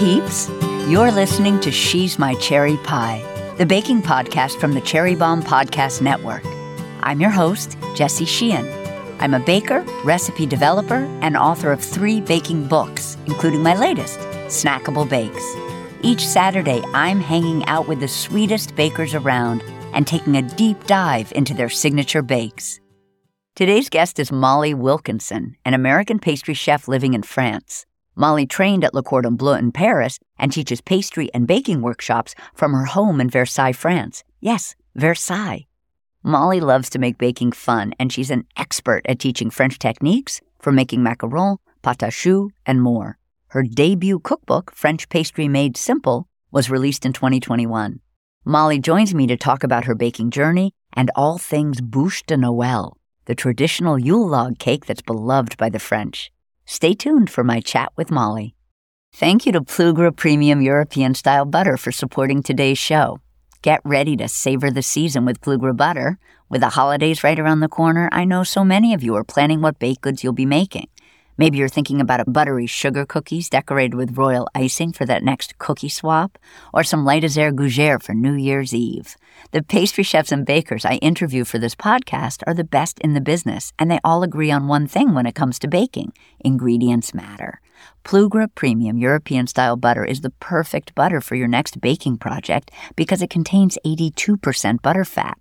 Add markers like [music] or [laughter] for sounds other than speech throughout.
peeps? You're listening to She's My Cherry Pie, the baking podcast from the Cherry Bombe Podcast Network. I'm your host, Jessie Sheehan. I'm a baker, recipe developer, and author of three baking books, including my latest, Snackable Bakes. Each Saturday, I'm hanging out with the sweetest bakers around and taking a deep dive into their signature bakes. Today's guest is Molly Wilkinson, an American pastry chef living in France. Molly trained at Le Cordon Bleu in Paris and teaches pastry and baking workshops from her home in Versailles, France. Yes, Versailles. Molly loves to make baking fun, and she's an expert at teaching French techniques for making macarons, pâte à choux, and more. Her debut cookbook, French Pastry Made Simple, was released in 2021. Molly joins me to talk about her baking journey and all things bûche de Noël, the traditional Yule log cake that's beloved by the French. Stay tuned for my chat with Molly. Thank you to Plugra Premium European Style Butter for supporting today's show. Get ready to savor the season with Plugra Butter. With the holidays right around the corner, I know so many of you are planning what baked goods you'll be making. Maybe you're thinking about a buttery sugar cookies decorated with royal icing for that next cookie swap, or some light as air gougere for New Year's Eve. The pastry chefs and bakers I interview for this podcast are the best in the business, and they all agree on one thing when it comes to baking ingredients matter. Plugra Premium European style butter is the perfect butter for your next baking project because it contains 82% butter fat.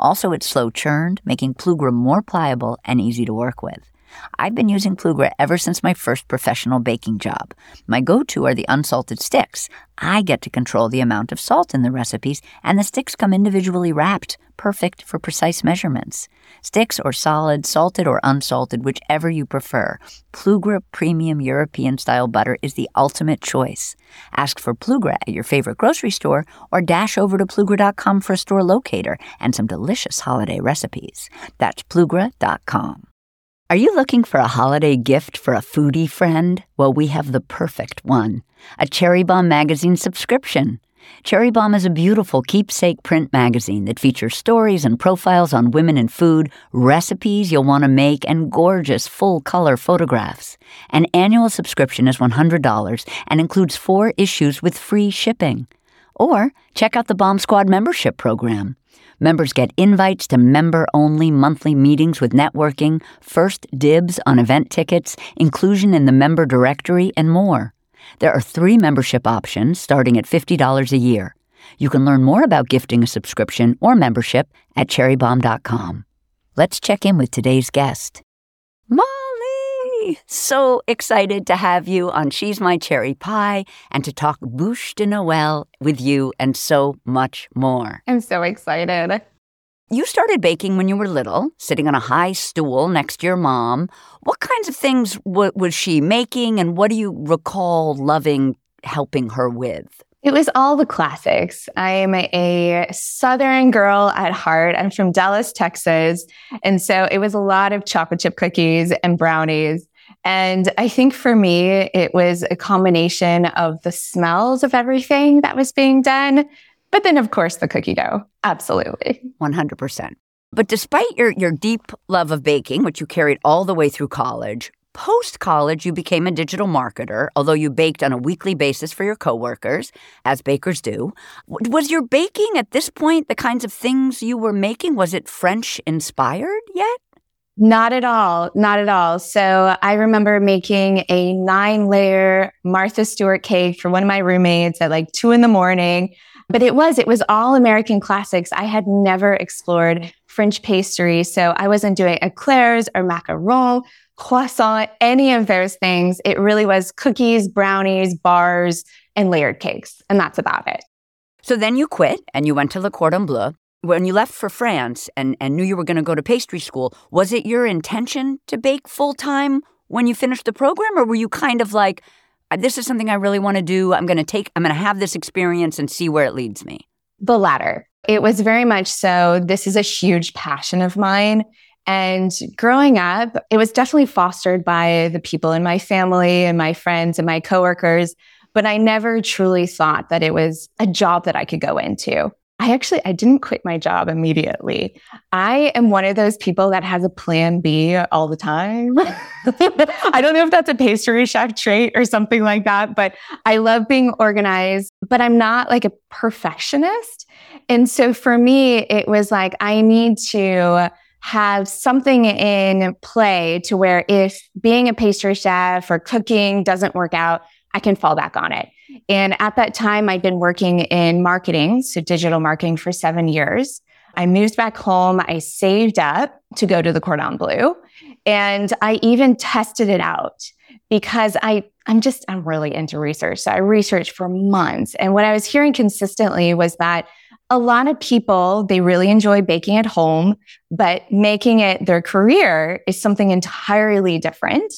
Also, it's slow churned, making Plugra more pliable and easy to work with. I've been using Plugra ever since my first professional baking job. My go to are the unsalted sticks. I get to control the amount of salt in the recipes, and the sticks come individually wrapped, perfect for precise measurements. Sticks or solid, salted or unsalted, whichever you prefer. Plugra Premium European style butter is the ultimate choice. Ask for Plugra at your favorite grocery store or dash over to plugra.com for a store locator and some delicious holiday recipes. That's plugra.com. Are you looking for a holiday gift for a foodie friend? Well, we have the perfect one a Cherry Bombe magazine subscription. Cherry Bombe is a beautiful keepsake print magazine that features stories and profiles on women in food, recipes you'll want to make, and gorgeous full color photographs. An annual subscription is $100 and includes four issues with free shipping. Or check out the Bombe Squad membership program. Members get invites to member only monthly meetings with networking, first dibs on event tickets, inclusion in the member directory, and more. There are three membership options starting at $50 a year. You can learn more about gifting a subscription or membership at cherrybombe.com. Let's check in with today's guest. So excited to have you on She's My Cherry Pie and to talk bûche de Noël with you and so much more. I'm so excited. You started baking when you were little, sitting on a high stool next to your mom. What kinds of things w- was she making, and what do you recall loving helping her with? It was all the classics. I'm a Southern girl at heart. I'm from Dallas, Texas. And so it was a lot of chocolate chip cookies and brownies. And I think for me, it was a combination of the smells of everything that was being done. But then, of course, the cookie dough. Absolutely. 100%. But despite your, your deep love of baking, which you carried all the way through college, Post college, you became a digital marketer, although you baked on a weekly basis for your coworkers, as bakers do. Was your baking at this point the kinds of things you were making? Was it French inspired yet? Not at all. Not at all. So I remember making a nine layer Martha Stewart cake for one of my roommates at like two in the morning. But it was, it was all American classics. I had never explored French pastry. So I wasn't doing eclairs or macaron croissant, any of those things. It really was cookies, brownies, bars, and layered cakes. And that's about it. So then you quit and you went to Le Cordon Bleu. When you left for France and, and knew you were going to go to pastry school, was it your intention to bake full time when you finished the program? Or were you kind of like, uh, this is something I really want to do. I'm going to take, I'm going to have this experience and see where it leads me? The latter. It was very much so. This is a huge passion of mine. And growing up, it was definitely fostered by the people in my family and my friends and my coworkers. But I never truly thought that it was a job that I could go into. I actually I didn't quit my job immediately. I am one of those people that has a plan B all the time. [laughs] I don't know if that's a pastry chef trait or something like that, but I love being organized, but I'm not like a perfectionist. And so for me, it was like I need to have something in play to where if being a pastry chef or cooking doesn't work out, I can fall back on it. And at that time, I'd been working in marketing, so digital marketing for seven years. I moved back home. I saved up to go to the Cordon Bleu. And I even tested it out because I, I'm just, I'm really into research. So I researched for months. And what I was hearing consistently was that a lot of people, they really enjoy baking at home, but making it their career is something entirely different.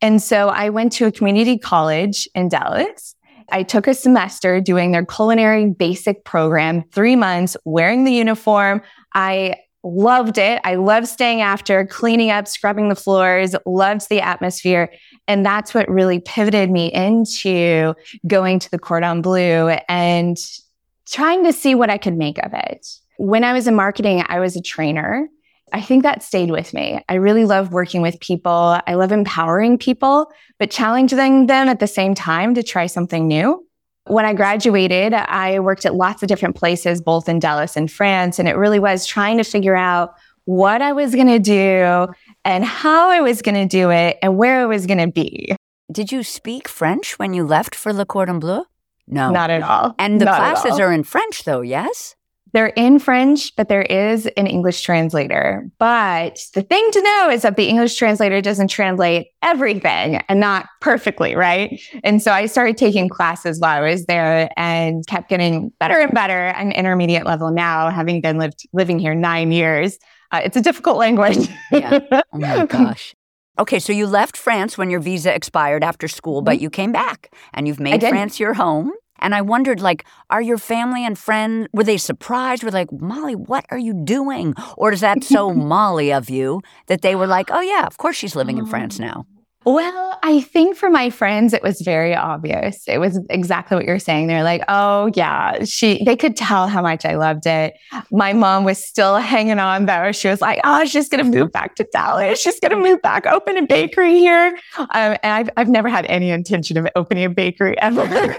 And so I went to a community college in Dallas I took a semester doing their culinary basic program, three months, wearing the uniform. I loved it. I loved staying after, cleaning up, scrubbing the floors, loved the atmosphere. And that's what really pivoted me into going to the Cordon Bleu and trying to see what I could make of it. When I was in marketing, I was a trainer. I think that stayed with me. I really love working with people. I love empowering people, but challenging them at the same time to try something new. When I graduated, I worked at lots of different places, both in Dallas and France. And it really was trying to figure out what I was going to do and how I was going to do it and where I was going to be. Did you speak French when you left for Le Cordon Bleu? No. Not at all. And the Not classes are in French, though, yes? They're in French, but there is an English translator. But the thing to know is that the English translator doesn't translate everything and not perfectly, right? And so I started taking classes while I was there and kept getting better and better. I'm intermediate level now, having been lived, living here nine years. Uh, it's a difficult language. yeah. Oh my [laughs] gosh. Okay, so you left France when your visa expired after school, but mm-hmm. you came back and you've made France your home. And I wondered, like, are your family and friends, were they surprised? Were like, Molly, what are you doing? Or is that so [laughs] Molly of you that they were like, oh, yeah, of course she's living in France oh. now? Well, I think for my friends, it was very obvious. It was exactly what you're saying. They're like, oh, yeah, she, they could tell how much I loved it. My mom was still [laughs] hanging on though. She was like, oh, she's going to move back to Dallas. She's going to move back, open a bakery here. Um, and I've, I've never had any intention of opening a bakery [laughs] ever.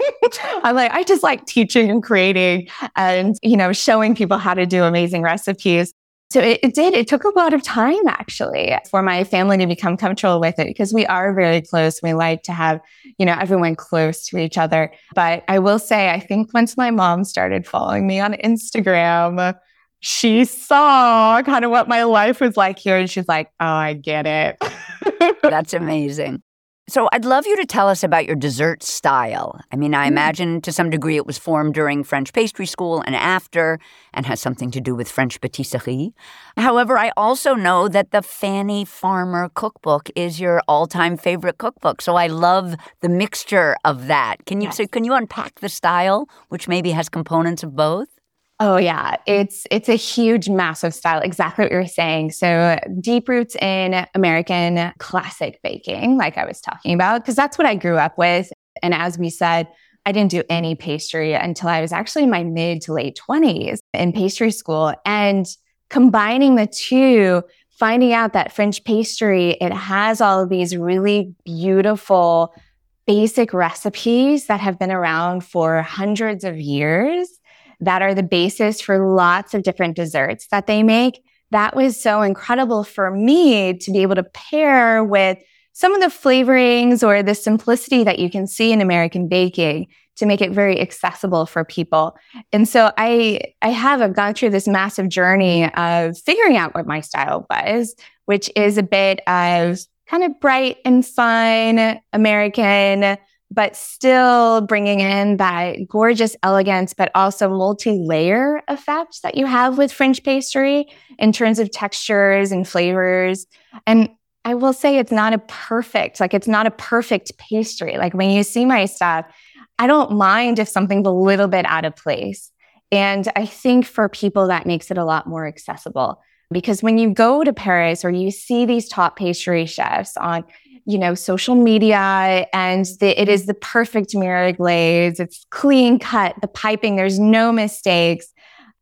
I'm like, I just like teaching and creating and, you know, showing people how to do amazing recipes. So it, it, did. It took a lot of time actually for my family to become comfortable with it because we are very close. We like to have, you know, everyone close to each other. But I will say, I think once my mom started following me on Instagram, she saw kind of what my life was like here. And she's like, oh, I get it. [laughs] That's amazing. So I'd love you to tell us about your dessert style. I mean, I mm. imagine to some degree it was formed during French pastry school and after, and has something to do with French patisserie. However, I also know that the Fanny Farmer cookbook is your all-time favorite cookbook. So I love the mixture of that. Can you yes. so can you unpack the style, which maybe has components of both? Oh yeah, it's it's a huge massive style. Exactly what you're saying. So deep roots in American classic baking like I was talking about because that's what I grew up with. And as we said I didn't do any pastry until I was actually in my mid to late 20s in pastry school. And combining the two finding out that French pastry it has all of these really beautiful basic recipes that have been around for hundreds of years that are the basis for lots of different desserts that they make. That was so incredible for me to be able to pair with some of the flavorings or the simplicity that you can see in American baking to make it very accessible for people. And so I I have gone through this massive journey of figuring out what my style was, which is a bit of kind of bright and fun American but still bringing in that gorgeous elegance, but also multi-layer effect that you have with French pastry in terms of textures and flavors. And I will say it's not a perfect, like it's not a perfect pastry. Like when you see my stuff, I don't mind if something's a little bit out of place. And I think for people that makes it a lot more accessible. Because when you go to Paris or you see these top pastry chefs on you know, social media and the, it is the perfect mirror glaze. It's clean cut, the piping, there's no mistakes.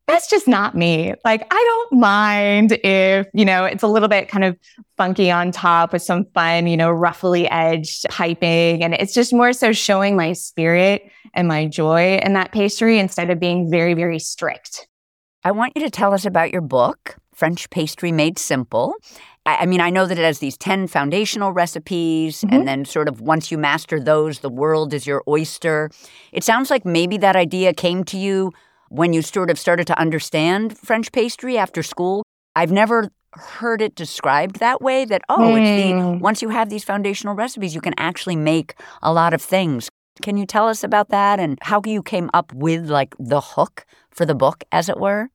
that's just not me. Like, I don't mind if, you know, it's a little bit kind of funky on top with some fun, you know, roughly edged piping. And it's just more so showing my spirit and my joy in that pastry instead of being very, very strict. I want you to tell us about your book, French Pastry Made Simple. I, mean, I know that it has these 10 foundational recipes, mm-hmm. and then sort of once you master those, the world is your oyster. It sounds like maybe that idea came to you when you sort of started to understand French pastry after school. I've never heard it described that way that, oh, mm. it's the, hmm. once you have these foundational recipes, you can actually make a lot of things. Can you tell us about that and how you came up with like the hook for the book, as it were?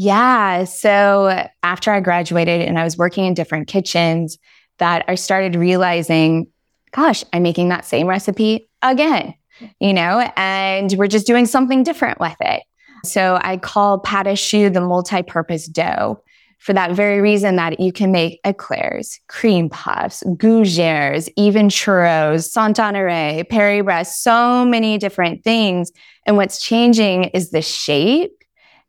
Yeah. So after I graduated and I was working in different kitchens, that I started realizing, gosh, I'm making that same recipe again, you know, and we're just doing something different with it. So I call pâte à choux the multi-purpose dough for that very reason that you can make eclairs, cream puffs, gougères, even churros, Saint-Honoré, Paris-Brest, so many different things. And what's changing is the shape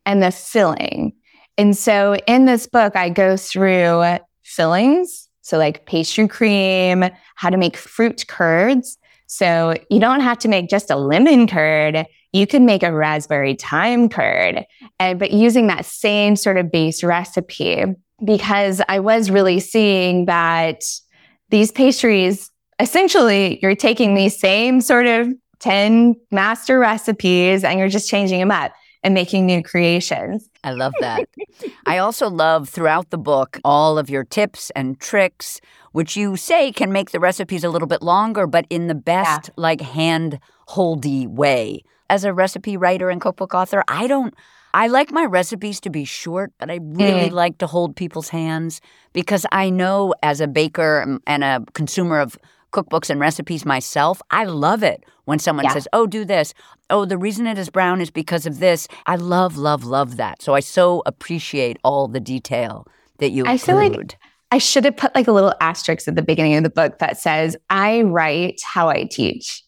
and the filling. And so in this book, I go through fillings. So like pastry cream, how to make fruit curds. So you don't have to make just a lemon curd you can make a raspberry thyme curd, and, but using that same sort of base recipe because I was really seeing that these pastries, essentially, you're taking these same sort of 10 master recipes and you're just changing them up and making new creations. I love [laughs] that. I also love throughout the book all of your tips and tricks, which you say can make the recipes a little bit longer, but in the best, yeah. like hand holdy way as a recipe writer and cookbook author, I don't. I like my recipes to be short, but I really mm. like to hold people's hands because I know as a baker and a consumer of cookbooks and recipes myself, I love it when someone yeah. says, Oh, do this. Oh, the reason it is brown is because of this. I love, love, love that. So I so appreciate all the detail that you I include. feel like I should have put like a little asterisk at the beginning of the book that says, I write how I teach.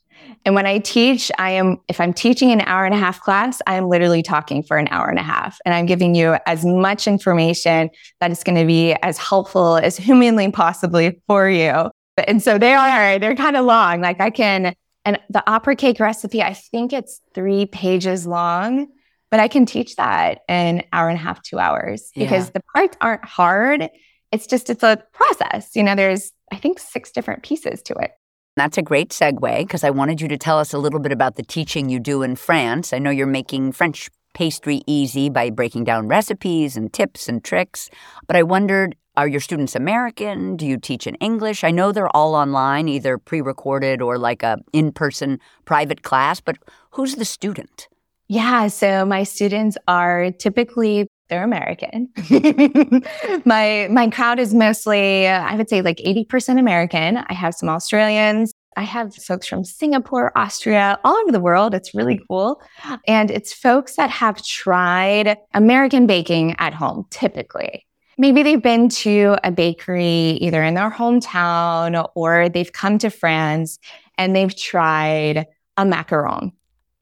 And when I teach, I am, if I'm teaching an hour and a half class, I am literally talking for an hour and a half. And I'm giving you as much information that is going to be as helpful as humanly possibly for you. And so they are, they're kind of long. Like I can, and the opera cake recipe, I think it's three pages long, but I can teach that in hour and a half, two hours yeah. because the parts aren't hard. It's just, it's a process. You know, there's, I think, six different pieces to it. That's a great segue because I wanted you to tell us a little bit about the teaching you do in France. I know you're making French pastry easy by breaking down recipes and tips and tricks, but I wondered are your students American? Do you teach in English? I know they're all online, either pre recorded or like a in person private class, but who's the student? Yeah, so my students are typically they're American. [laughs] my my crowd is mostly, I would say, like eighty percent American. I have some Australians. I have folks from Singapore, Austria, all over the world. It's really cool. And it's folks that have tried American baking at home, typically. Maybe they've been to a bakery either in their hometown or they've come to France and they've tried a macaron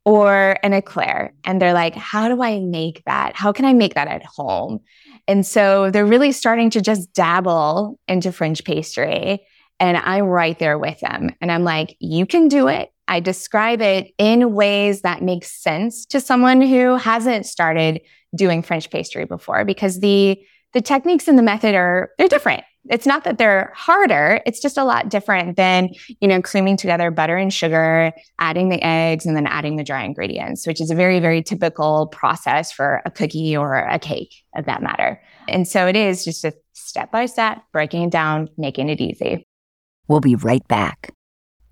or an eclair. And they're like, how do I make that? How can I make that at home? And so they're really starting to just dabble into French pastry. And I'm right there with them. And I'm like, you can do it. I describe it in ways that make sense to someone who hasn't started doing French pastry before because the the techniques and the method are they're different. It's not that they're harder. It's just a lot different than you know creaming together butter and sugar adding the eggs and then adding the dry ingredients which is a very very typical process for a cookie or a cake of that matter. And so it is just a step by step breaking it down making it easy. We'll be right back.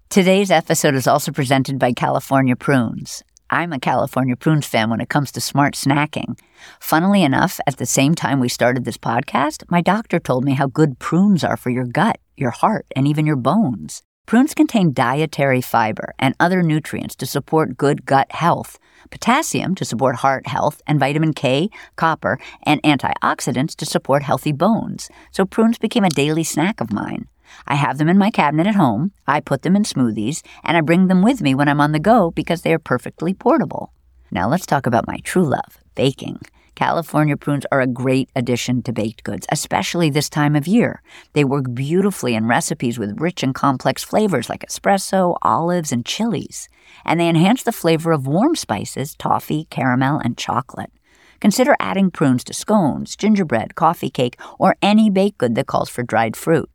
Today's episode is also presented by california prunes I'm a California Prunes fan when it comes to smart snacking. Funnily enough, at the same time we started this podcast, my doctor told me how good prunes are for your gut, your heart, and even your bones. Prunes contain dietary fiber and other nutrients to support good gut health, potassium to support heart health, and vitamin K, copper, and antioxidants to support healthy bones. So prunes became a daily snack of mine. I have them in my cabinet at home, I put them in smoothies, and I bring them with me when I'm on the go because they are perfectly portable. Now let's talk about my true love, baking. California prunes are a great addition to baked goods, especially this time of year. They work beautifully in recipes with rich and complex flavors like espresso, olives, and chilies. And they enhance the flavor of warm spices, toffee, caramel, and chocolate. Consider adding prunes to scones, gingerbread, coffee cake, or any baked good that calls for dried fruit.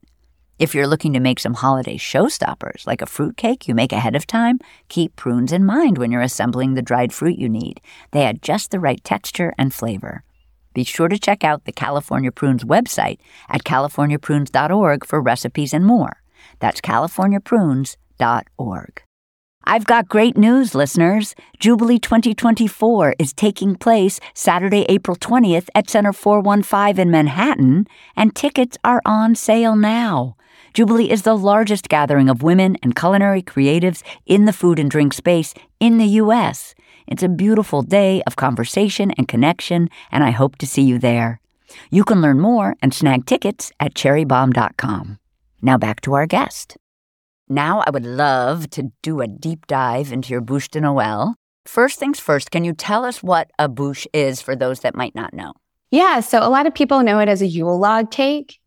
If you're looking to make some holiday showstoppers, like a fruit cake you make ahead of time, keep prunes in mind when you're assembling the dried fruit you need. They add just the right texture and flavor. Be sure to check out the California Prunes website at californiaprunes.org for recipes and more. That's californiaprunes.org. I've got great news, listeners. Jubilee 2024 is taking place Saturday, April 20th at Center 415 in Manhattan, and tickets are on sale now. Jubilee is the largest gathering of women and culinary creatives in the food and drink space in the U.S. It's a beautiful day of conversation and connection, and I hope to see you there. You can learn more and snag tickets at cherrybombe.com. Now back to our guest. Now I would love to do a deep dive into your bûche de Noël. First things first, can you tell us what a bûche is for those that might not know? Yeah, so a lot of people know it as a Yule log cake.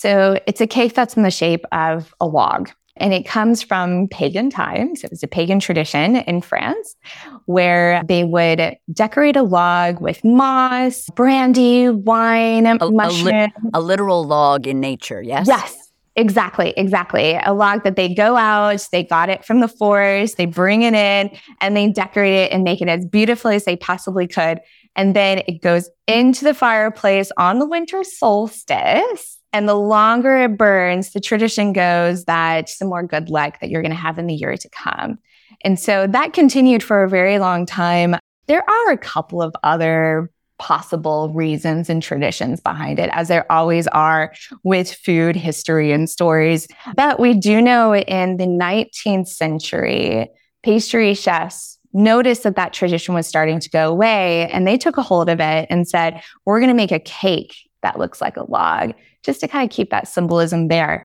So it's a cake that's in the shape of a log. And it comes from pagan times. It was a pagan tradition in France where they would decorate a log with moss, brandy, wine, a, mushroom. A, li- a literal log in nature, yes? Yes. Exactly, exactly. A log that they go out, they got it from the forest, they bring it in, and they decorate it and make it as beautiful as they possibly could. And then it goes into the fireplace on the winter solstice. And the longer it burns, the tradition goes that the more good luck that you're going to have in the year to come. And so that continued for a very long time. There are a couple of other possible reasons and traditions behind it, as there always are with food history and stories. But we do know in the 19th century, pastry chefs noticed that that tradition was starting to go away and they took a hold of it and said, we're going to make a cake that looks like a log just to kind of keep that symbolism there.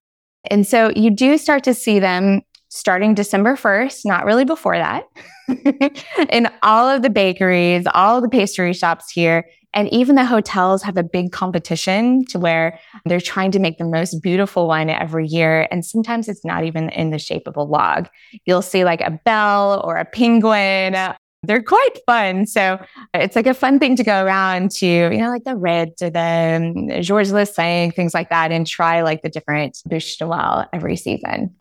And so you do start to see them starting December 1st, not really before that, [laughs] in all of the bakeries, all the pastry shops here. And even the hotels have a big competition to where they're trying to make the most beautiful one every year. And sometimes it's not even in the shape of a log. You'll see like a bell or a penguin they're quite fun. So it's like a fun thing to go around to, you know, like the Ritz or the um, Georges Lefranc, things like that, and try like the different bûche de Noël every season.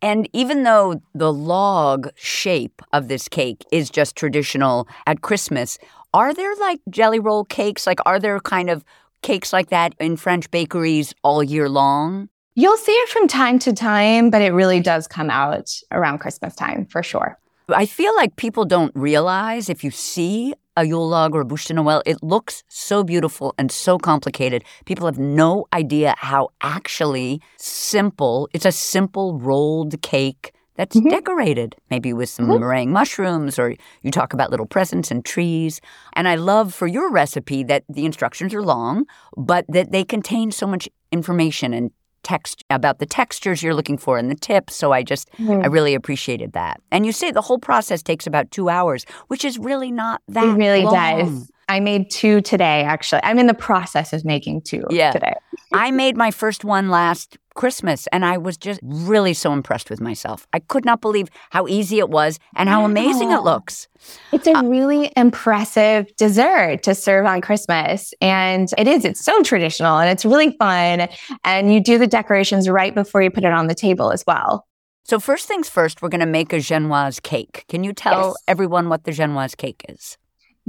And even though the log shape of this cake is just traditional at Christmas, are there like jelly roll cakes? Like, are there kind of cakes like that in French bakeries all year long? You'll see it from time to time, but it really does come out around Christmas time for sure. I feel like people don't realize if you see a Yule log or a bûche de Noël, it looks so beautiful and so complicated. People have no idea how actually simple. It's a simple rolled cake that's mm-hmm. decorated, maybe with some mm-hmm. meringue mushrooms, or you talk about little presents and trees. And I love for your recipe that the instructions are long, but that they contain so much information and text about the textures you're looking for and the tips. So I just mm. I really appreciated that. And you say the whole process takes about two hours, which is really not that. It really long. does. I made two today, actually. I'm in the process of making two yeah. today. I made my first one last Christmas and I was just really so impressed with myself. I could not believe how easy it was and how amazing it looks. It's a uh, really impressive dessert to serve on Christmas. And it is, it's so traditional and it's really fun. And you do the decorations right before you put it on the table as well. So, first things first, we're going to make a Genoise cake. Can you tell yes. everyone what the Genoise cake is?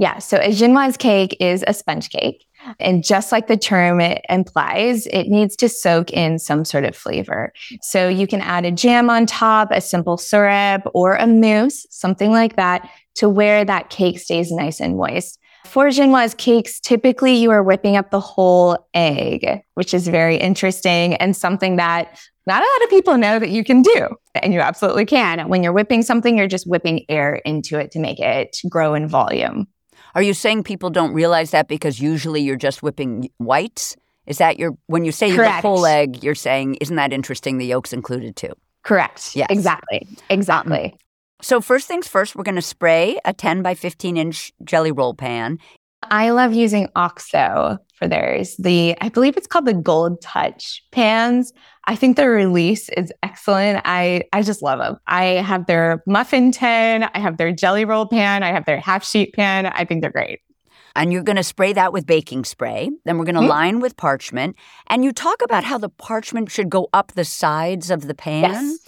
Yeah. So a Genoise cake is a sponge cake. And just like the term it implies, it needs to soak in some sort of flavor. So you can add a jam on top, a simple syrup, or a mousse, something like that, to where that cake stays nice and moist. For Genoise cakes, typically you are whipping up the whole egg, which is very interesting and something that not a lot of people know that you can do. And you absolutely can. When you're whipping something, you're just whipping air into it to make it grow in volume. Are you saying people don't realize that because usually you're just whipping whites? Is that your when you say you the whole egg, you're saying isn't that interesting? The yolk's included too. Correct. Yes. Exactly. Exactly. Um, so first things first, we're going to spray a 10 by 15 inch jelly roll pan I love using OXO for theirs. The I believe it's called the Gold Touch pans. I think their release is excellent. I I just love them. I have their muffin tin, I have their jelly roll pan, I have their half sheet pan. I think they're great. And you're going to spray that with baking spray. Then we're going to mm-hmm. line with parchment. And you talk about how the parchment should go up the sides of the pan. Yes.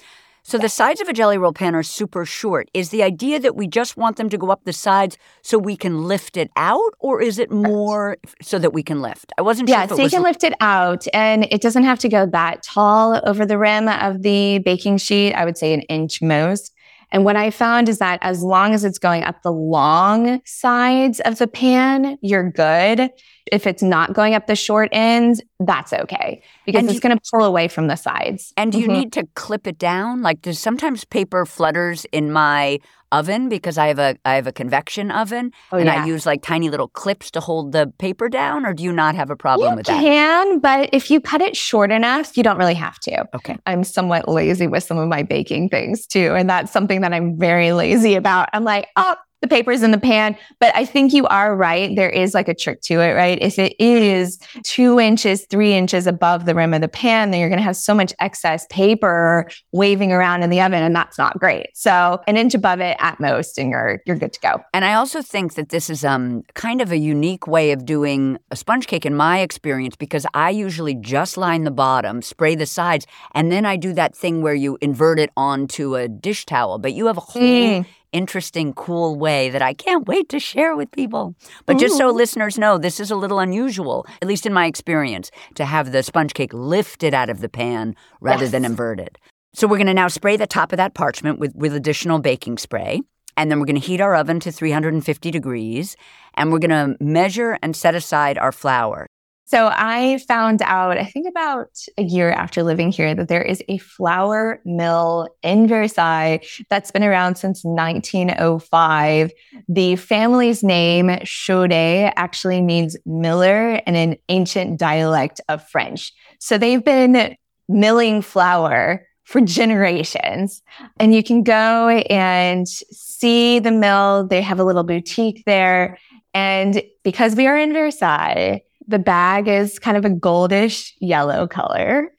So the sides of a jelly roll pan are super short. Is the idea that we just want them to go up the sides so we can lift it out, or is it uh, more so that we can lift? I wasn't yeah, sure. Yeah, so you can lift it out, and it doesn't have to go that tall over the rim of the baking sheet. I would say an inch most. And what I found is that as long as it's going up the long sides of the pan, you're good. If it's not going up the short ends, that's okay because and it's going to pull away from the sides. And do you mm-hmm. need to clip it down? Like, there's sometimes paper flutters in my oven because I have a I have a convection oven oh, and yeah. I use like tiny little clips to hold the paper down or do you not have a problem you with that? You can, but if you cut it short enough, you don't really have to. Okay. I'm somewhat lazy with some of my baking things too, and that's something that I'm very lazy about. I'm like, "Oh, the paper's in the pan. But I think you are right. There is like a trick to it, right? If it is two inches, three inches above the rim of the pan, then you're going to have so much excess paper waving around in the oven, and that's not great. So an inch above it at most, and you're you're good to go. And I also think that this is um kind of a unique way of doing a sponge cake in my experience because I usually just line the bottom, spray the sides, and then I do that thing where you invert it onto a dish towel. But you have a whole mm interesting, cool way that I can't wait to share with people. But just so listeners know, this is a little unusual, at least in my experience, to have the sponge cake lifted out of the pan rather yes. than inverted. So we're going to now spray the top of that parchment with, with additional baking spray. And then we're going to heat our oven to 350 degrees. And we're going to measure and set aside our flour. So I found out, I think about a year after living here, that there is a flour mill in Versailles that's been around since 1905. The family's name, Chaudet, actually means miller in an ancient dialect of French. So they've been milling flour for generations. And you can go and see the mill. They have a little boutique there. And because we are in Versailles, the bag is kind of a goldish yellow color.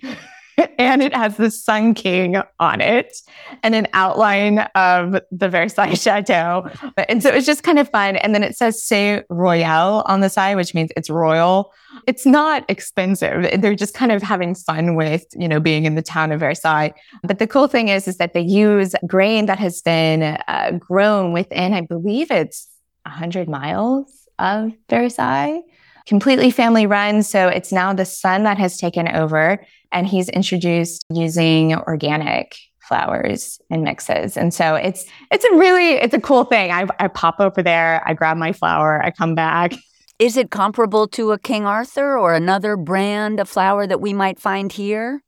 [laughs] and it has the Sun King on it and an outline of the Versailles Chateau. And so it's just kind of fun. And then it says Say Royal on the side, which means it's royal. It's not expensive. They're just kind of having fun with, you know, being in the town of Versailles. But the cool thing is, is that they use grain that has been uh, grown within, I believe it's 100 miles of Versailles completely family run. So it's now the son that has taken over and he's introduced using organic flours and mixes. And so it's it's a really it's a cool thing. I, I pop over there, I grab my flour, I come back. Is it comparable to a King Arthur or another brand of flour that we might find here?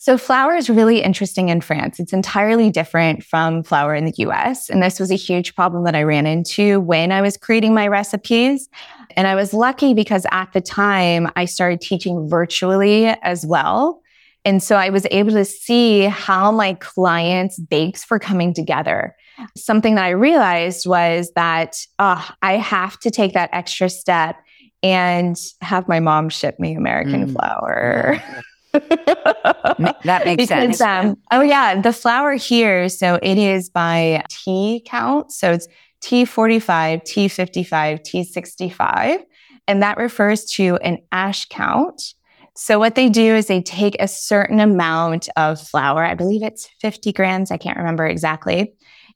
So flour is really interesting in France. It's entirely different from flour in the US. And this was a huge problem that I ran into when I was creating my recipes. And I was lucky because at the time I started teaching virtually as well. And so I was able to see how my clients' bakes were coming together. Something that I realized was that oh, I have to take that extra step and have my mom ship me American mm. flour. [laughs] that makes because, sense. Um, oh yeah, the flour here, so it is by T count. So it's T45, T55, T65, and that refers to an ash count. So what they do is they take a certain amount of flour. I believe it's 50 grams. I can't remember exactly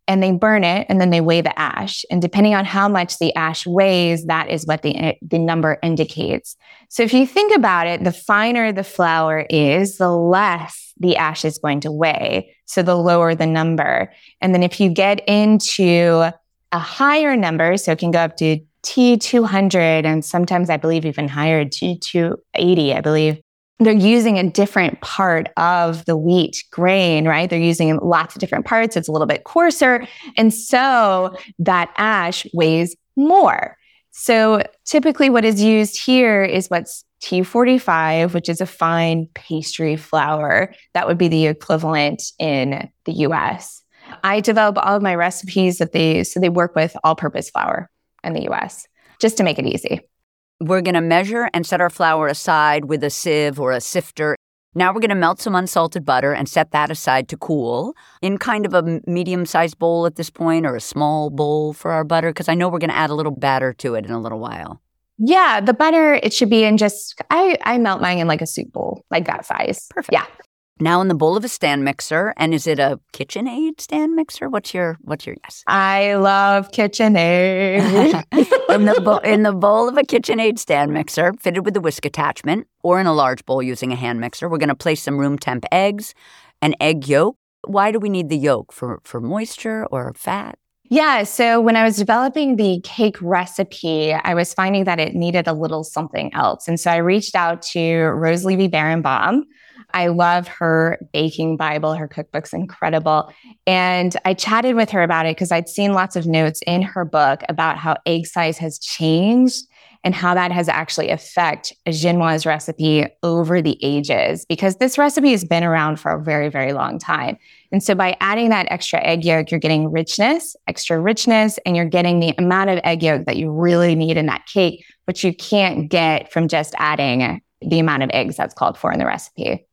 and they burn it and then they weigh the ash. And depending on how much the ash weighs, that is what the, the number indicates. So if you think about it, the finer the flour is, the less the ash is going to weigh. So the lower the number. And then if you get into a higher number, so it can go up to T200 and sometimes I believe even higher, T280, I believe they're using a different part of the wheat grain, right? They're using lots of different parts. It's a little bit coarser. And so that ash weighs more. So typically what is used here is what's T45, which is a fine pastry flour. That would be the equivalent in the US. I develop all of my recipes that they, so they work with all purpose flour in the US just to make it easy. We're going to measure and set our flour aside with a sieve or a sifter. Now we're going to melt some unsalted butter and set that aside to cool in kind of a medium sized bowl at this point or a small bowl for our butter because I know we're going to add a little batter to it in a little while. Yeah, the butter, it should be in just, I, I melt mine in like a soup bowl, like that size. Perfect. Yeah. Now in the bowl of a stand mixer, and is it a KitchenAid stand mixer? What's your what's your yes? I love KitchenAid. [laughs] in the bo- in the bowl of a KitchenAid stand mixer, fitted with a whisk attachment, or in a large bowl using a hand mixer, we're going to place some room temp eggs, an egg yolk. Why do we need the yolk for for moisture or fat? Yeah. So when I was developing the cake recipe, I was finding that it needed a little something else. And so I reached out to Rose Levy Beranbaum. I love her baking Bible. Her cookbook's incredible. And I chatted with her about it because I'd seen lots of notes in her book about how egg size has changed and how that has actually affected Genoise recipe over the ages because this recipe has been around for a very, very long time. And so by adding that extra egg yolk, you're getting richness, extra richness, and you're getting the amount of egg yolk that you really need in that cake, which you can't get from just adding the amount of eggs that's called for in the recipe.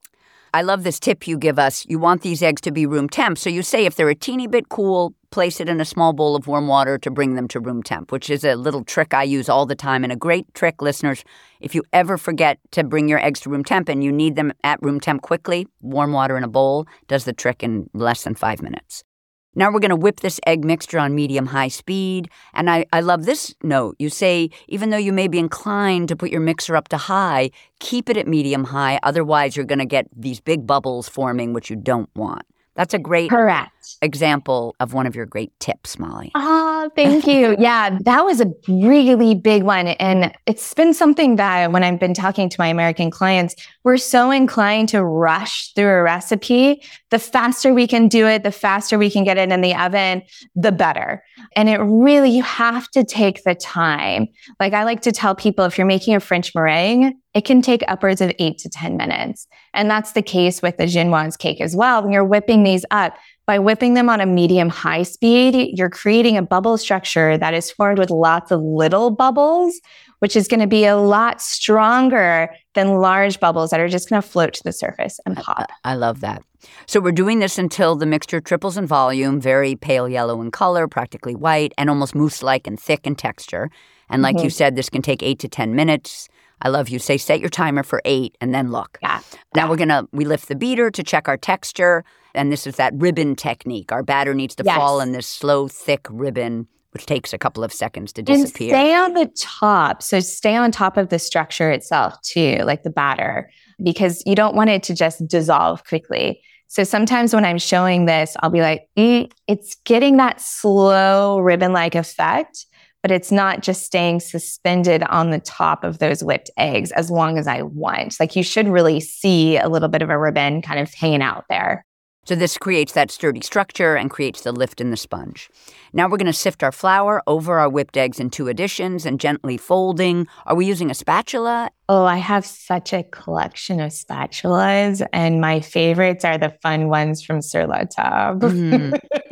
I love this tip you give us. You want these eggs to be room temp. So you say if they're a teeny bit cool, place it in a small bowl of warm water to bring them to room temp, which is a little trick I use all the time. And a great trick, listeners, if you ever forget to bring your eggs to room temp and you need them at room temp quickly, warm water in a bowl does the trick in less than five minutes. Now we're going to whip this egg mixture on medium high speed. And I, I love this note. You say, even though you may be inclined to put your mixer up to high, keep it at medium high. Otherwise, you're going to get these big bubbles forming, which you don't want. That's a great Correct. example of one of your great tips, Molly. Oh, thank you. [laughs] yeah, that was a really big one. And it's been something that when I've been talking to my American clients, we're so inclined to rush through a recipe. The faster we can do it, the faster we can get it in the oven, the better. And it really, you have to take the time. Like I like to tell people if you're making a French meringue, it can take upwards of eight to 10 minutes. And that's the case with the Genoise cake as well. When you're whipping these up, by whipping them on a medium high speed, you're creating a bubble structure that is formed with lots of little bubbles, which is going to be a lot stronger than large bubbles that are just going to float to the surface and pop. I love that. So we're doing this until the mixture triples in volume, very pale yellow in color, practically white, and almost mousse like and thick in texture. And like mm-hmm. you said, this can take eight to 10 minutes. I love you say set your timer for eight and then look. Yeah. Now we're gonna we lift the beater to check our texture, and this is that ribbon technique. Our batter needs to yes. fall in this slow, thick ribbon, which takes a couple of seconds to disappear. And stay on the top. So stay on top of the structure itself too, like the batter, because you don't want it to just dissolve quickly. So sometimes when I'm showing this, I'll be like, mm, it's getting that slow ribbon like effect but it's not just staying suspended on the top of those whipped eggs as long as I want. Like you should really see a little bit of a ribbon kind of hanging out there. So this creates that sturdy structure and creates the lift in the sponge. Now we're going to sift our flour over our whipped eggs in two additions and gently folding. Are we using a spatula? Oh, I have such a collection of spatulas, and my favorites are the fun ones from Sur La Table. Mm. [laughs]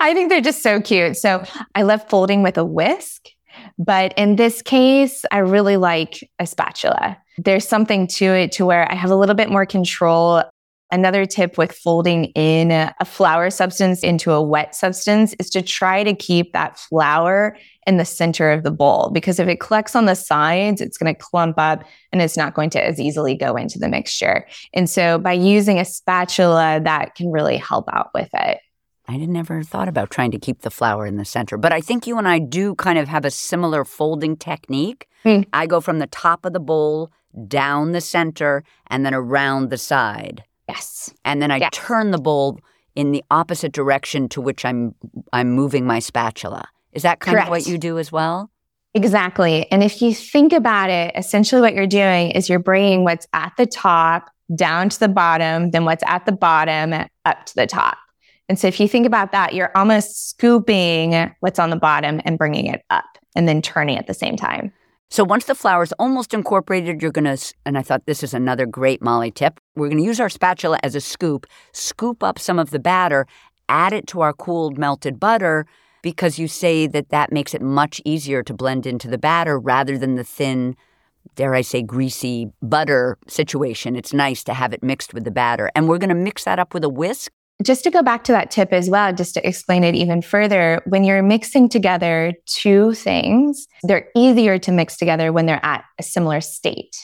I think they're just so cute. So I love folding with a whisk. But in this case, I really like a spatula. There's something to it to where I have a little bit more control Another tip with folding in a flour substance into a wet substance is to try to keep that flour in the center of the bowl because if it collects on the sides, it's going to clump up and it's not going to as easily go into the mixture. And so by using a spatula, that can really help out with it. I had never thought about trying to keep the flour in the center, but I think you and I do kind of have a similar folding technique. Mm. I go from the top of the bowl down the center and then around the side. Yes. And then I yes. turn the bowl in the opposite direction to which I'm I'm moving my spatula. Is that kind Correct. of what you do as well? Exactly. And if you think about it, essentially what you're doing is you're bringing what's at the top down to the bottom, then what's at the bottom up to the top. And so if you think about that, you're almost scooping what's on the bottom and bringing it up and then turning at the same time. So once the flour is almost incorporated, you're going to, and I thought this is another great Molly tip. We're going to use our spatula as a scoop, scoop up some of the batter, add it to our cooled melted butter, because you say that that makes it much easier to blend into the batter rather than the thin, dare I say, greasy butter situation. It's nice to have it mixed with the batter. And we're going to mix that up with a whisk. Just to go back to that tip as well, just to explain it even further, when you're mixing together two things, they're easier to mix together when they're at a similar state.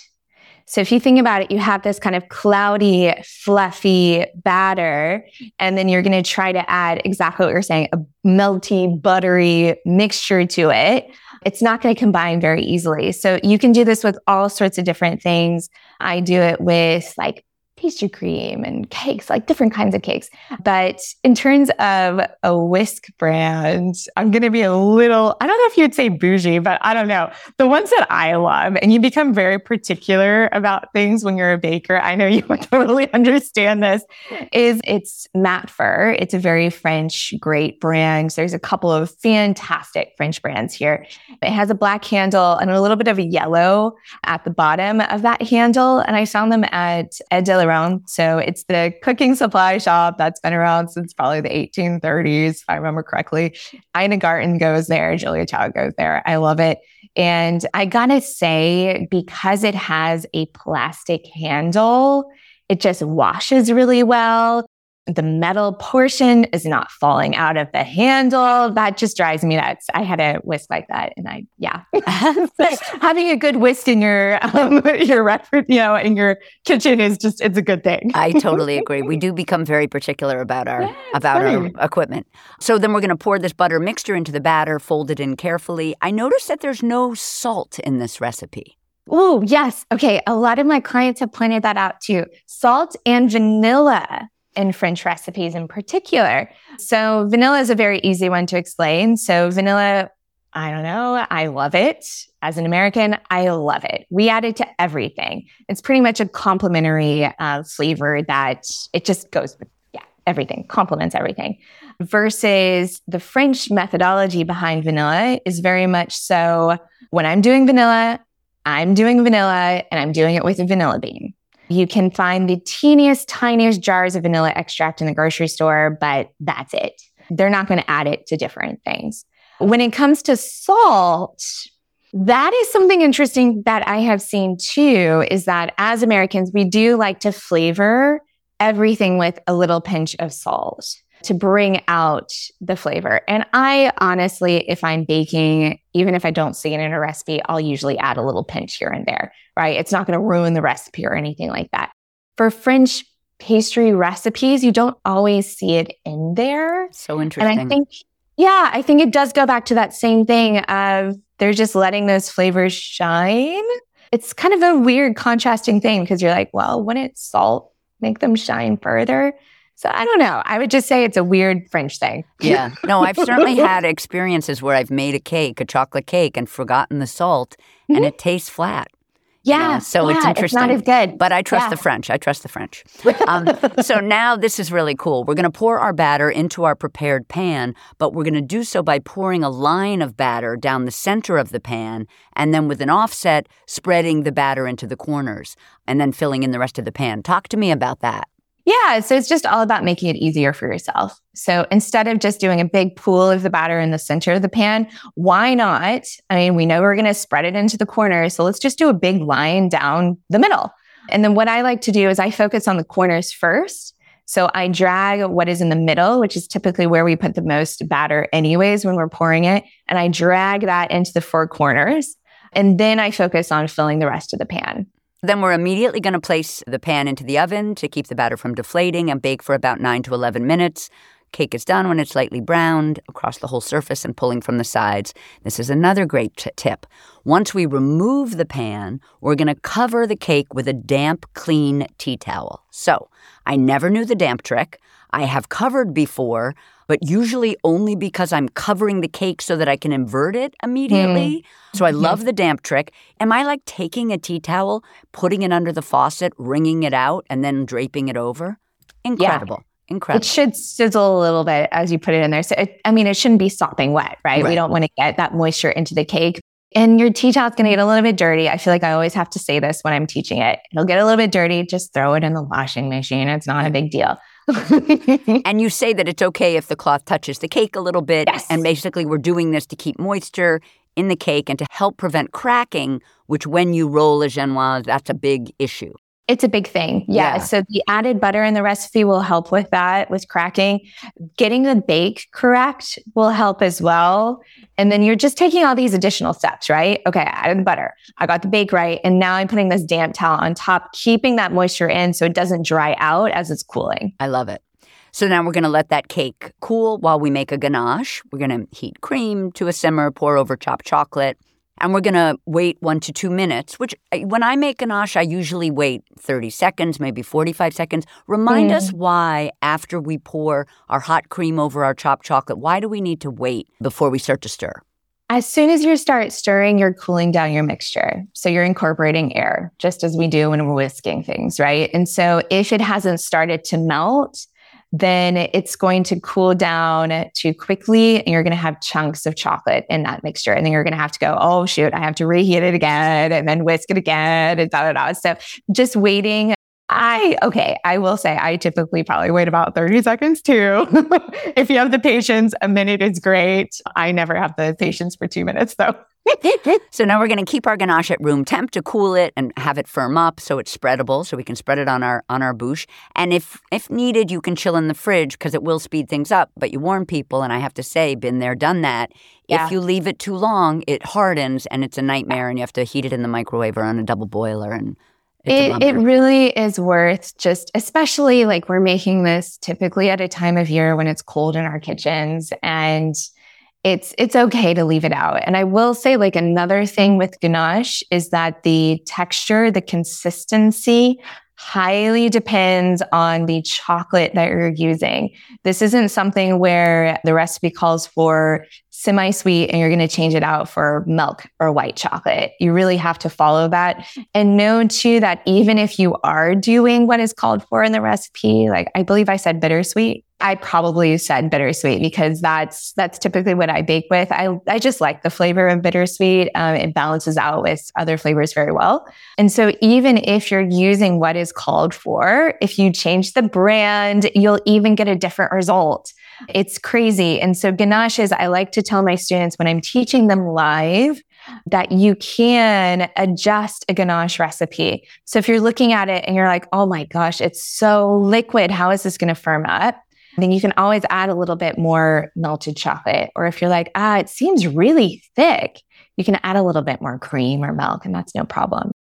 So if you think about it, you have this kind of cloudy, fluffy batter, and then you're going to try to add exactly what you're saying, a melty, buttery mixture to it. It's not going to combine very easily. So you can do this with all sorts of different things. I do it with like pastry cream and cakes, like different kinds of cakes. But in terms of a whisk brand, I'm going to be a little, I don't know if you'd say bougie, but I don't know. The ones that I love, and you become very particular about things when you're a baker. I know [laughs] you totally understand this, is it's Matfer. It's a very French, great brand. There's a couple of fantastic French brands here. It has a black handle and a little bit of a yellow at the bottom of that handle. And I found them at Ed de la around. So it's the cooking supply shop that's been around since probably the 1830s, if I remember correctly. Ina Garten goes there, Julia Child goes there. I love it. And I gotta say, because it has a plastic handle, it just washes really well the metal portion is not falling out of the handle. That just drives me nuts. I had a whisk like that, and I yeah, [laughs] having a good whisk in your um, [laughs] your reference, you know, in your kitchen is just it's a good thing. I [laughs] totally agree. We do become very particular about our yeah, about our equipment. So then we're going to pour this butter mixture into the batter, fold it in carefully. I noticed that there's no salt in this recipe. Oh, yes. Okay. A lot of my clients have pointed that out too. Salt and vanilla in French recipes in particular. So, vanilla is a very easy one to explain. So, vanilla, I don't know, I love it. As an American, I love it. We add it to everything. It's pretty much a complementary uh, flavor that it just goes with, yeah, everything, complements everything. Versus the French methodology behind vanilla is very much so when I'm doing vanilla, I'm doing vanilla and I'm doing it with a vanilla bean. You can find the teeniest, tiniest jars of vanilla extract in the grocery store, but that's it. They're not going to add it to different things. When it comes to salt, that is something interesting that I have seen too is that as Americans, we do like to flavor everything with a little pinch of salt to bring out the flavor. And I honestly, if I'm baking, even if I don't see it in a recipe, I'll usually add a little pinch here and there, right? It's not going to ruin the recipe or anything like that. For French pastry recipes, you don't always see it in there. So interesting. And I think, yeah, I think it does go back to that same thing of they're just letting those flavors shine. It's kind of a weird contrasting thing because you're like, well, wouldn't salt make them shine further? So I don't know. I would just say it's a weird French thing. Yeah. [laughs] No, I've certainly had experiences where I've made a cake, a chocolate cake, and forgotten the salt, mm-hmm. and it tastes flat. Yeah. so yeah, it's interesting. It's not as good. But I trust yeah. the French. I trust the French. Um, [laughs] so now this is really cool. We're going to pour our batter into our prepared pan, but we're going to do so by pouring a line of batter down the center of the pan, and then with an offset, spreading the batter into the corners, and then filling in the rest of the pan. Talk to me about that. Yeah. So it's just all about making it easier for yourself. So instead of just doing a big pool of the batter in the center of the pan, why not? I mean, we know we're going to spread it into the corners. So let's just do a big line down the middle. And then what I like to do is I focus on the corners first. So I drag what is in the middle, which is typically where we put the most batter anyways when we're pouring it. And I drag that into the four corners. And then I focus on filling the rest of the pan. Then we're immediately going to place the pan into the oven to keep the batter from deflating and bake for about 9 to 11 minutes. Cake is done when it's lightly browned across the whole surface and pulling from the sides. This is another great t- tip. Once we remove the pan, we're going to cover the cake with a damp, clean tea towel. So, I never knew the damp trick. I have covered before, but usually only because I'm covering the cake so that I can invert it immediately. Mm. So I love the damp trick. Am I like taking a tea towel, putting it under the faucet, wringing it out, and then draping it over? Incredible. Yeah. Incredible. It should sizzle a little bit as you put it in there. So, it, I mean, it shouldn't be sopping wet, right? right? We don't want to get that moisture into the cake. And your tea towel's going to get a little bit dirty. I feel like I always have to say this when I'm teaching it. It'll get a little bit dirty. Just throw it in the washing machine. It's not a big deal. And you say that it's okay if the cloth touches the cake a little bit. Yes. And basically, we're doing this to keep moisture in the cake and to help prevent cracking, which when you roll a genoise, that's a big issue. It's a big thing. Yeah. Yeah. So the added butter in the recipe will help with that, with cracking. Getting the bake correct will help as well. And then you're just taking all these additional steps, right? Okay, I added the butter. I got the bake right. And now I'm putting this damp towel on top, keeping that moisture in so it doesn't dry out as it's cooling. I love it. So now we're going to let that cake cool while we make a ganache. We're going to heat cream to a simmer, pour over chopped chocolate, and we're going to wait one to two minutes, which when I make ganache, I usually wait 30 seconds, maybe 45 seconds. Remind us mm. why, after we pour our hot cream over our chopped chocolate, why do we need to wait before we start to stir? As soon as you start stirring, you're cooling down your mixture. So you're incorporating air, just as we do when we're whisking things, right? And so if it hasn't started to melt, then it's going to cool down too quickly and you're going to have chunks of chocolate in that mixture. And then you're going to have to go, oh, shoot, I have to reheat it again and then whisk it again and da da da. So just waiting. I, okay, I will say I typically probably wait about 30 seconds too. [laughs] if you have the patience, a minute is great. I never have the patience for two minutes though. [laughs] So now we're going to keep our ganache at room temp to cool it and have it firm up so it's spreadable so we can spread it on our on our bûche. And if if needed, you can chill in the fridge because it will speed things up. But you warn people, and I have to say, been there, done that. Yeah. If you leave it too long, it hardens and it's a nightmare, and you have to heat it in the microwave or on a double boiler. And It, it really is worth just, especially like we're making this typically at a time of year when it's cold in our kitchens and it's it's okay to leave it out. And I will say like another thing with ganache is that the texture, the consistency highly depends on the chocolate that you're using. This isn't something where the recipe calls for semi sweet and you're going to change it out for milk or white chocolate. You really have to follow that. And know too that even if you are doing what is called for in the recipe, like I believe I said bittersweet, I probably said bittersweet because that's that's typically what I bake with. I I just like the flavor of bittersweet. Um, it balances out with other flavors very well. And so even if you're using what is called for, if you change the brand, you'll even get a different result. It's crazy. And so ganaches, I like to tell my students when I'm teaching them live that you can adjust a ganache recipe. So if you're looking at it and you're like, oh my gosh, it's so liquid, how is this going to firm up? Then you can always add a little bit more melted chocolate. Or if you're like, ah, it seems really thick, you can add a little bit more cream or milk, and that's no problem.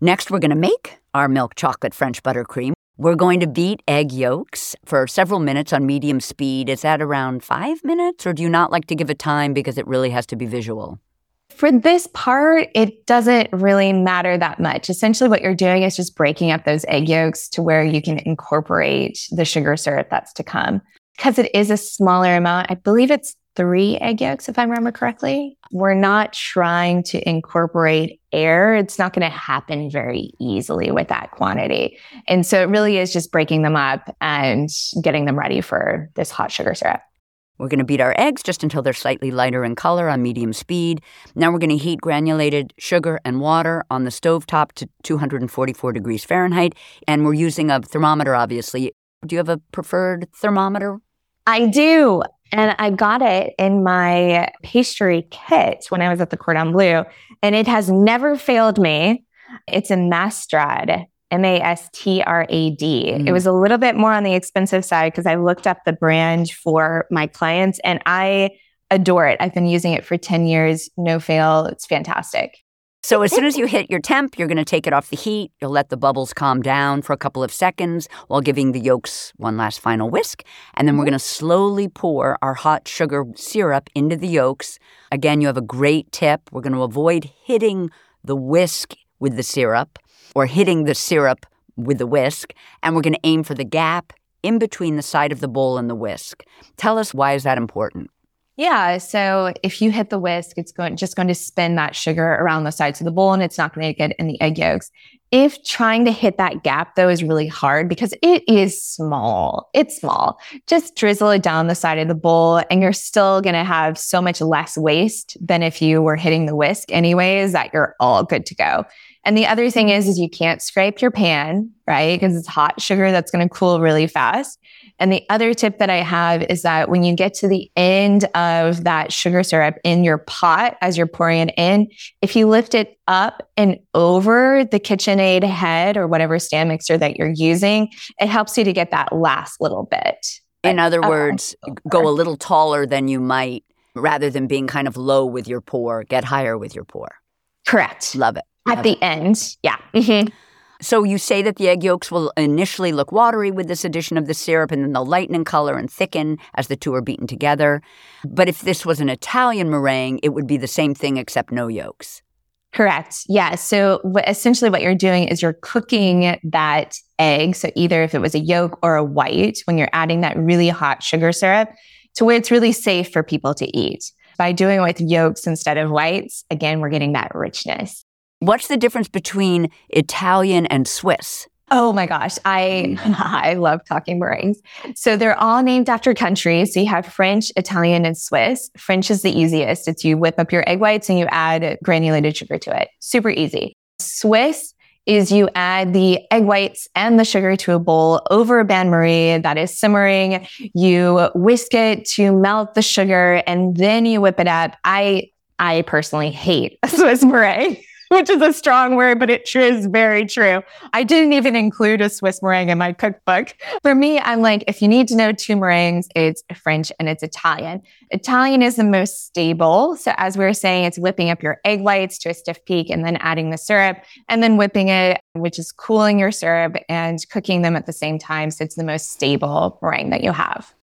Next, we're going to make our milk chocolate French buttercream. We're going to beat egg yolks for several minutes on medium speed. Is that around five minutes, or do you not like to give a time because it really has to be visual? For this part, it doesn't really matter that much. Essentially, what you're doing is just breaking up those egg yolks to where you can incorporate the sugar syrup that's to come. Because it is a smaller amount, I believe it's three egg yolks, if I remember correctly. We're not trying to incorporate air. It's not going to happen very easily with that quantity. And so it really is just breaking them up and getting them ready for this hot sugar syrup. We're going to beat our eggs just until they're slightly lighter in color on medium speed. Now we're going to heat granulated sugar and water on the stovetop to 244 degrees Fahrenheit. And we're using a thermometer, obviously. Do you have a preferred thermometer? I do. And I got it in my pastry kit when I was at the Cordon Bleu, and it has never failed me. It's a Mastrad, M A S T R A D. Mm. It was a little bit more on the expensive side because I looked up the brand for my clients and I adore it. I've been using it for 10 years, no fail. It's fantastic. So as soon as you hit your temp, you're going to take it off the heat. You'll let the bubbles calm down for a couple of seconds while giving the yolks one last final whisk. And then we're going to slowly pour our hot sugar syrup into the yolks. Again, you have a great tip. We're going to avoid hitting the whisk with the syrup or hitting the syrup with the whisk. And we're going to aim for the gap in between the side of the bowl and the whisk. Tell us why is that important? Yeah. So if you hit the whisk, it's going just going to spin that sugar around the sides of the bowl and it's not going to get in the egg yolks. If trying to hit that gap though is really hard because it is small, it's small. Just drizzle it down the side of the bowl and you're still going to have so much less waste than if you were hitting the whisk anyways that you're all good to go. And the other thing is, is you can't scrape your pan, right? Because it's hot sugar that's going to cool really fast. And the other tip that I have is that when you get to the end of that sugar syrup in your pot as you're pouring it in, if you lift it up and over the KitchenAid head or whatever stand mixer that you're using, it helps you to get that last little bit. In other words, go a little taller than you might rather than being kind of low with your pour, get higher with your pour. Correct. Love it. At the end. Yeah. Mm-hmm. So you say that the egg yolks will initially look watery with this addition of the syrup and then they'll lighten in color and thicken as the two are beaten together. But if this was an Italian meringue, it would be the same thing except no yolks. Correct. Yeah. So what, essentially what you're doing is you're cooking that egg. So either if it was a yolk or a white, when you're adding that really hot sugar syrup to where it's really safe for people to eat. By doing it with yolks instead of whites, again, we're getting that richness. What's the difference between Italian and Swiss? Oh my gosh, I [laughs] I love talking meringues. So they're all named after countries. So you have French, Italian, and Swiss. French is the easiest. It's you whip up your egg whites and you add granulated sugar to it. Super easy. Swiss is you add the egg whites and the sugar to a bowl over a bain marie that is simmering. You whisk it to melt the sugar and then you whip it up. I I personally hate a [laughs] Swiss meringue which is a strong word, but it is very true. I didn't even include a Swiss meringue in my cookbook. For me, I'm like, if you need to know two meringues, it's French and it's Italian. Italian is the most stable. So as we were saying, it's whipping up your egg whites to a stiff peak and then adding the syrup and then whipping it, which is cooling your syrup and cooking them at the same time. So it's the most stable meringue that you have.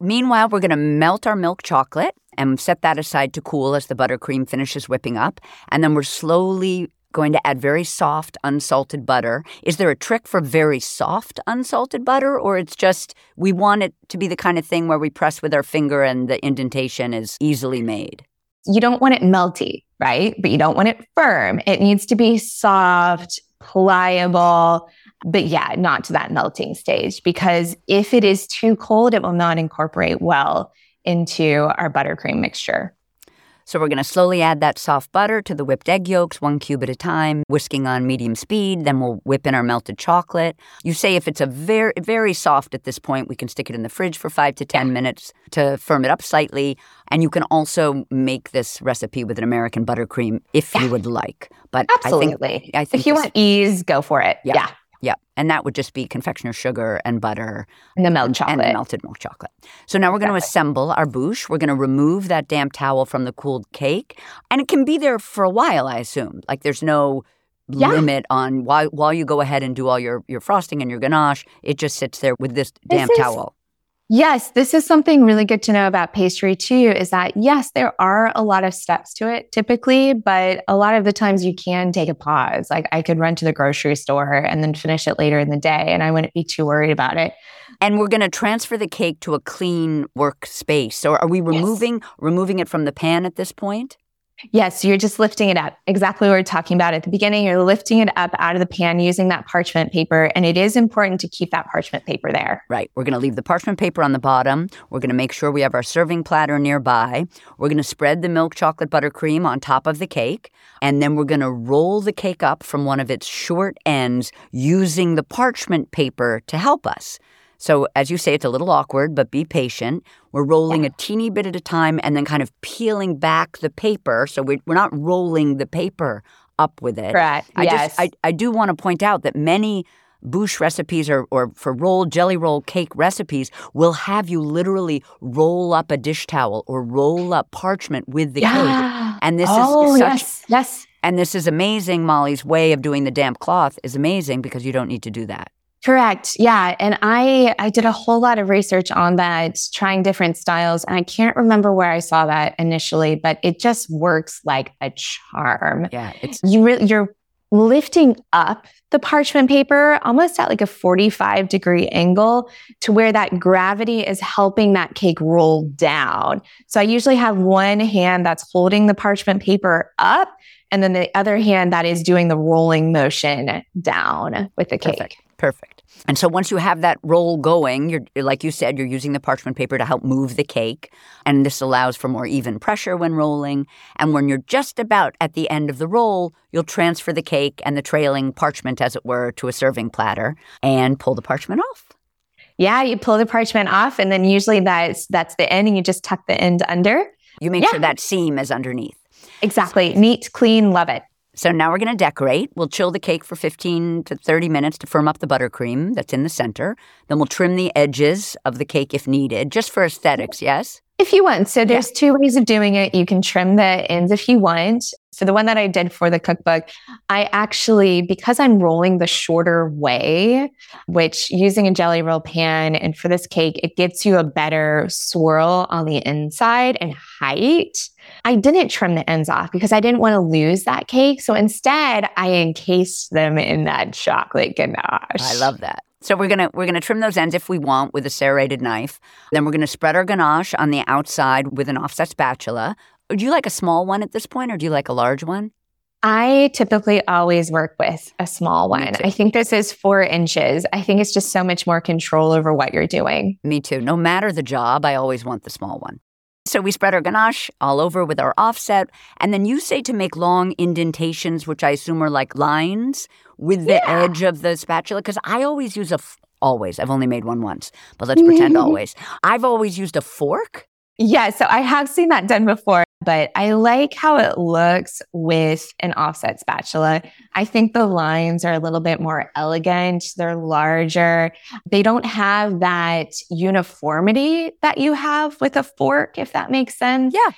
Meanwhile, we're going to melt our milk chocolate and set that aside to cool as the buttercream finishes whipping up. And then we're slowly going to add very soft, unsalted butter. Is there a trick for very soft, unsalted butter, or it's just we want it to be the kind of thing where we press with our finger and the indentation is easily made? You don't want it melty, right? But you don't want it firm. It needs to be soft, pliable, but yeah, not to that melting stage because if it is too cold, it will not incorporate well into our buttercream mixture. So we're going to slowly add that soft butter to the whipped egg yolks, one cube at a time, whisking on medium speed. Then we'll whip in our melted chocolate. You say if it's a very, very soft at this point, we can stick it in the fridge for five to 10 minutes to firm it up slightly. And you can also make this recipe with an American buttercream if Yeah. you would like. But Absolutely. I think, I think if you this- want ease, go for it. Yeah. Yeah. Yeah, and that would just be confectioner sugar and butter And the milk chocolate. and melted milk chocolate. So now we're going to assemble our bûche. We're going to remove that damp towel from the cooled cake, and it can be there for a while. I assume, like there's no Yeah. limit on while while you go ahead and do all your your frosting and your ganache. It just sits there with this This damp is- towel. Yes, this is something really good to know about pastry too is that yes, there are a lot of steps to it typically, but a lot of the times you can take a pause. Like I could run to the grocery store and then finish it later in the day and I wouldn't be too worried about it. And we're going to transfer the cake to a clean workspace. So are we removing removing it from the pan at this point? Yes, you're just lifting it up. Exactly what we are talking about at the beginning. You're lifting it up out of the pan using that parchment paper. And it is important to keep that parchment paper there. Right. We're going to leave the parchment paper on the bottom. We're going to make sure we have our serving platter nearby. We're going to spread the milk chocolate buttercream on top of the cake. And then we're going to roll the cake up from one of its short ends using the parchment paper to help us. So, as you say, it's a little awkward, but be patient. We're rolling a teeny bit at a time and then kind of peeling back the paper. So, we- we're not rolling the paper up with it. Correct. I yes. just I, I do want to point out that many bûche recipes or, or for roll jelly roll cake recipes will have you literally roll up a dish towel or roll up parchment with the cake. And this oh, is such yes. Yes. and this is amazing. Molly's way of doing the damp cloth is amazing because you don't need to do that. Correct. Yeah. And I I did a whole lot of research on that, trying different styles. And I can't remember where I saw that initially, but it just works like a charm. Yeah, it's You re- you're lifting up the parchment paper almost at like a 45 degree angle to where that gravity is helping that cake roll down. So I usually have one hand that's holding the parchment paper up and then the other hand that is doing the rolling motion down with the cake. perfect. Perfect. And so once you have that roll going, you're like you said, you're using the parchment paper to help move the cake, and this allows for more even pressure when rolling. And when you're just about at the end of the roll, you'll transfer the cake and the trailing parchment, as it were, to a serving platter and pull the parchment off. Yeah, you pull the parchment off, and then usually that's that's the end, and you just tuck the end under. You make Yeah. sure that seam is underneath. Exactly. Neat, clean, love it. So now we're going to decorate. We'll chill the cake for 15 to 30 minutes to firm up the buttercream that's in the center. Then we'll trim the edges of the cake if needed, just for aesthetics, yes? If you want. So there's two ways of doing it. You can trim the ends if you want. So the one that I did for the cookbook, I actually, because I'm rolling the shorter way, which using a jelly roll pan and for this cake, it gets you a better swirl on the inside and height. I didn't trim the ends off because I didn't want to lose that cake. So instead, I encased them in that chocolate ganache. I love that. So we're gonna we're gonna trim those ends if we want with a serrated knife. Then we're gonna spread our ganache on the outside with an offset spatula. Do you like a small one at this point, or do you like a large one? I typically always work with a small one. I think this is four inches. I think it's just so much more control over what you're doing. Me too. No matter the job, I always want the small one. So we spread our ganache all over with our offset, and then you say to make long indentations, which I assume are like lines with the Yeah. edge of the spatula. Because I always use a f- always. I've only made one once, but let's pretend [laughs] always. I've always used a fork. Yeah, so I have seen that done before, but I like how it looks with an offset spatula. I think the lines are a little bit more elegant, they're larger. They don't have that uniformity that you have with a fork, if that makes sense. Yeah.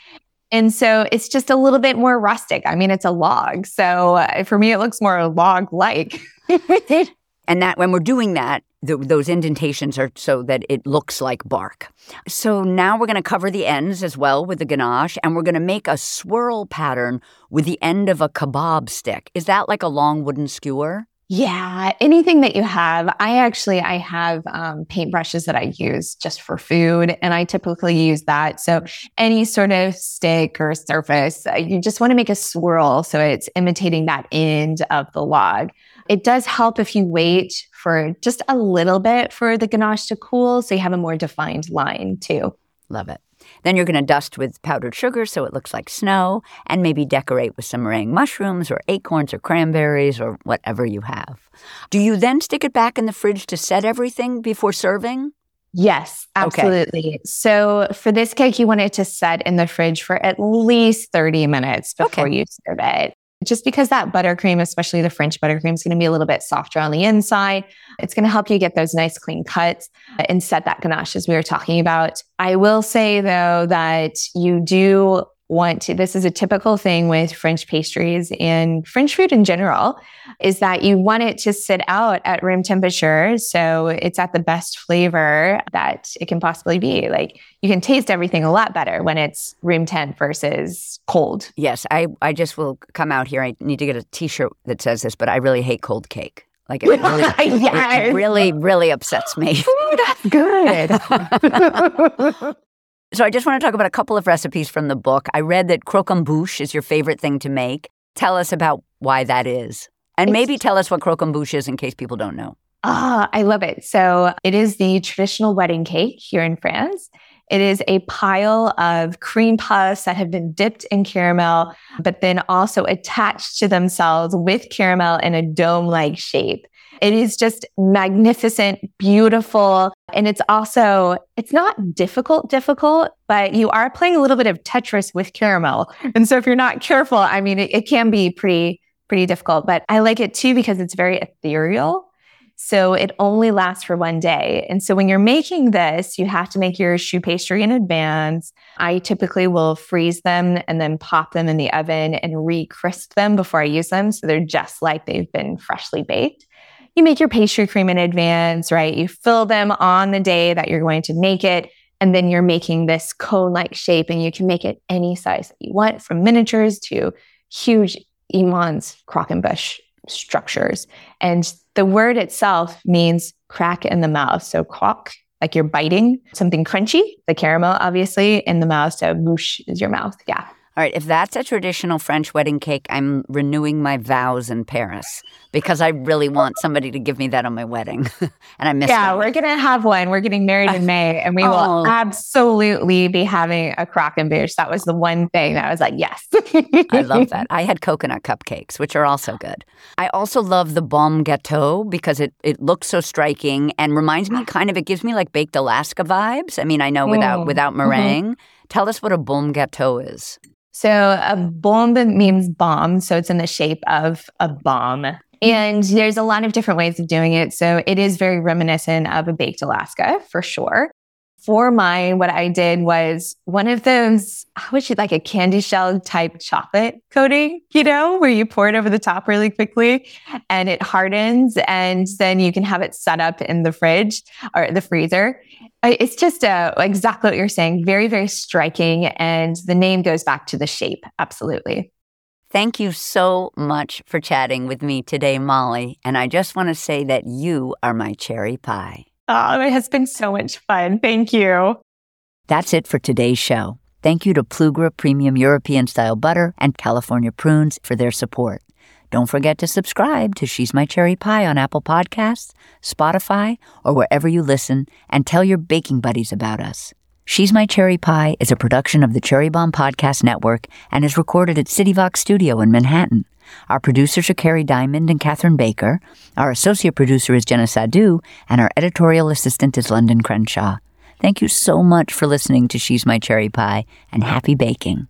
And so it's just a little bit more rustic. I mean, it's a log. So uh, for me, it looks more log like. [laughs] And that when we're doing that, th those indentations are so that it looks like bark. So now we're going to cover the ends as well with the ganache, and we're going to make a swirl pattern with the end of a kebab stick. Is that like a long wooden skewer? Yeah, anything that you have. I actually I have um, paintbrushes that I use just for food, and I typically use that. So any sort of stick or surface, uh, you just want to make a swirl so it's imitating that end of the log. It does help if you wait for just a little bit for the ganache to cool, so you have a more defined line too. Love it. Then you're going to dust with powdered sugar so it looks like snow, and maybe decorate with some meringue mushrooms or acorns or cranberries or whatever you have. Do you then stick it back in the fridge to set everything before serving? Yes, absolutely. Okay. So for this cake, you want it to set in the fridge for at least 30 minutes before Okay. you serve it. Just because that buttercream, especially the French buttercream, is going to be a little bit softer on the inside. It's going to help you get those nice clean cuts and set that ganache as we were talking about. I will say though that you do want to, this is a typical thing with French pastries and French food in general, is that you want it to sit out at room temperature. So it's at the best flavor that it can possibly be. Like you can taste everything a lot better when it's room temp versus cold. Yes, I, I just will come out here. I need to get a t shirt that says this, but I really hate cold cake. Like it really, [laughs] it Yes. really, really upsets me. Ooh, that's good. [laughs] [laughs] So I just want to talk about a couple of recipes from the book. I read that croquembouche is your favorite thing to make. Tell us about why that is. And It's- maybe tell us what croquembouche is in case people don't know. Ah, I love it. So it is the traditional wedding cake here in France. It is a pile of cream puffs that have been dipped in caramel, but then also attached to themselves with caramel in a dome like shape. It is just magnificent, beautiful. And it's also, it's not difficult, difficult, but you are playing a little bit of Tetris with caramel. And so if you're not careful, I mean, it, it can be pretty, pretty difficult, but I like it too because it's very ethereal. So it only lasts for one day. And so when you're making this, you have to make your choux pastry in advance. I typically will freeze them and then pop them in the oven and re-crisp them before I use them. So they're just like they've been freshly baked. You make your pastry cream in advance, right? You fill them on the day that you're going to make it. And then you're making this cone like shape, and you can make it any size that you want from miniatures to huge immense croquembouche structures. And the word itself means crack in the mouth. So croque, like you're biting something crunchy, the caramel, obviously, in the mouth. So bouche is your mouth. Yeah. All right, if that's a traditional French wedding cake, I'm renewing my vows in Paris because I really want somebody to give me that on my wedding. [laughs] and I miss Yeah, we're going to have one. We're getting married in May and we will oh. absolutely be having a croquembouche. That was the one thing that I was like, yes. I love that. [laughs] I had coconut cupcakes, which are also good. I also love the bombe gâteau because it, it looks so striking and reminds me kind of, it gives me like baked Alaska vibes. I mean, I know without, mm. without mm-hmm. meringue. Mm-hmm. Tell us what a bombe gâteau is. So a bomb means bomb. So it's in the shape of a bomb. And there's a lot of different ways of doing it. So it is very reminiscent of a baked Alaska for sure. For mine, what I did was one of those, how would you like a candy shell type chocolate coating, you know, where you pour it over the top really quickly and it hardens and then you can have it set up in the fridge or the freezer. It's just uh, exactly what you're saying. Very, very striking. And the name goes back to the shape. Absolutely. Thank you so much for chatting with me today, Molly. And I just want to say that you are my cherry pie. Oh, it has been so much fun. Thank you. That's it for today's show. Thank you to Plugra Premium European Style Butter and California Prunes for their support. Don't forget to subscribe to She's My Cherry Pie on Apple Podcasts, Spotify, or wherever you listen, and tell your baking buddies about us. She's My Cherry Pie is a production of the Cherry Bombe Podcast Network and is recorded at CityVox Studio in Manhattan. Our producers are Kerry Diamond and Catherine Baker. Our associate producer is Jenna Sadhu, and our editorial assistant is Londyn Crenshaw. Thank you so much for listening to She's My Cherry Pie, and happy baking.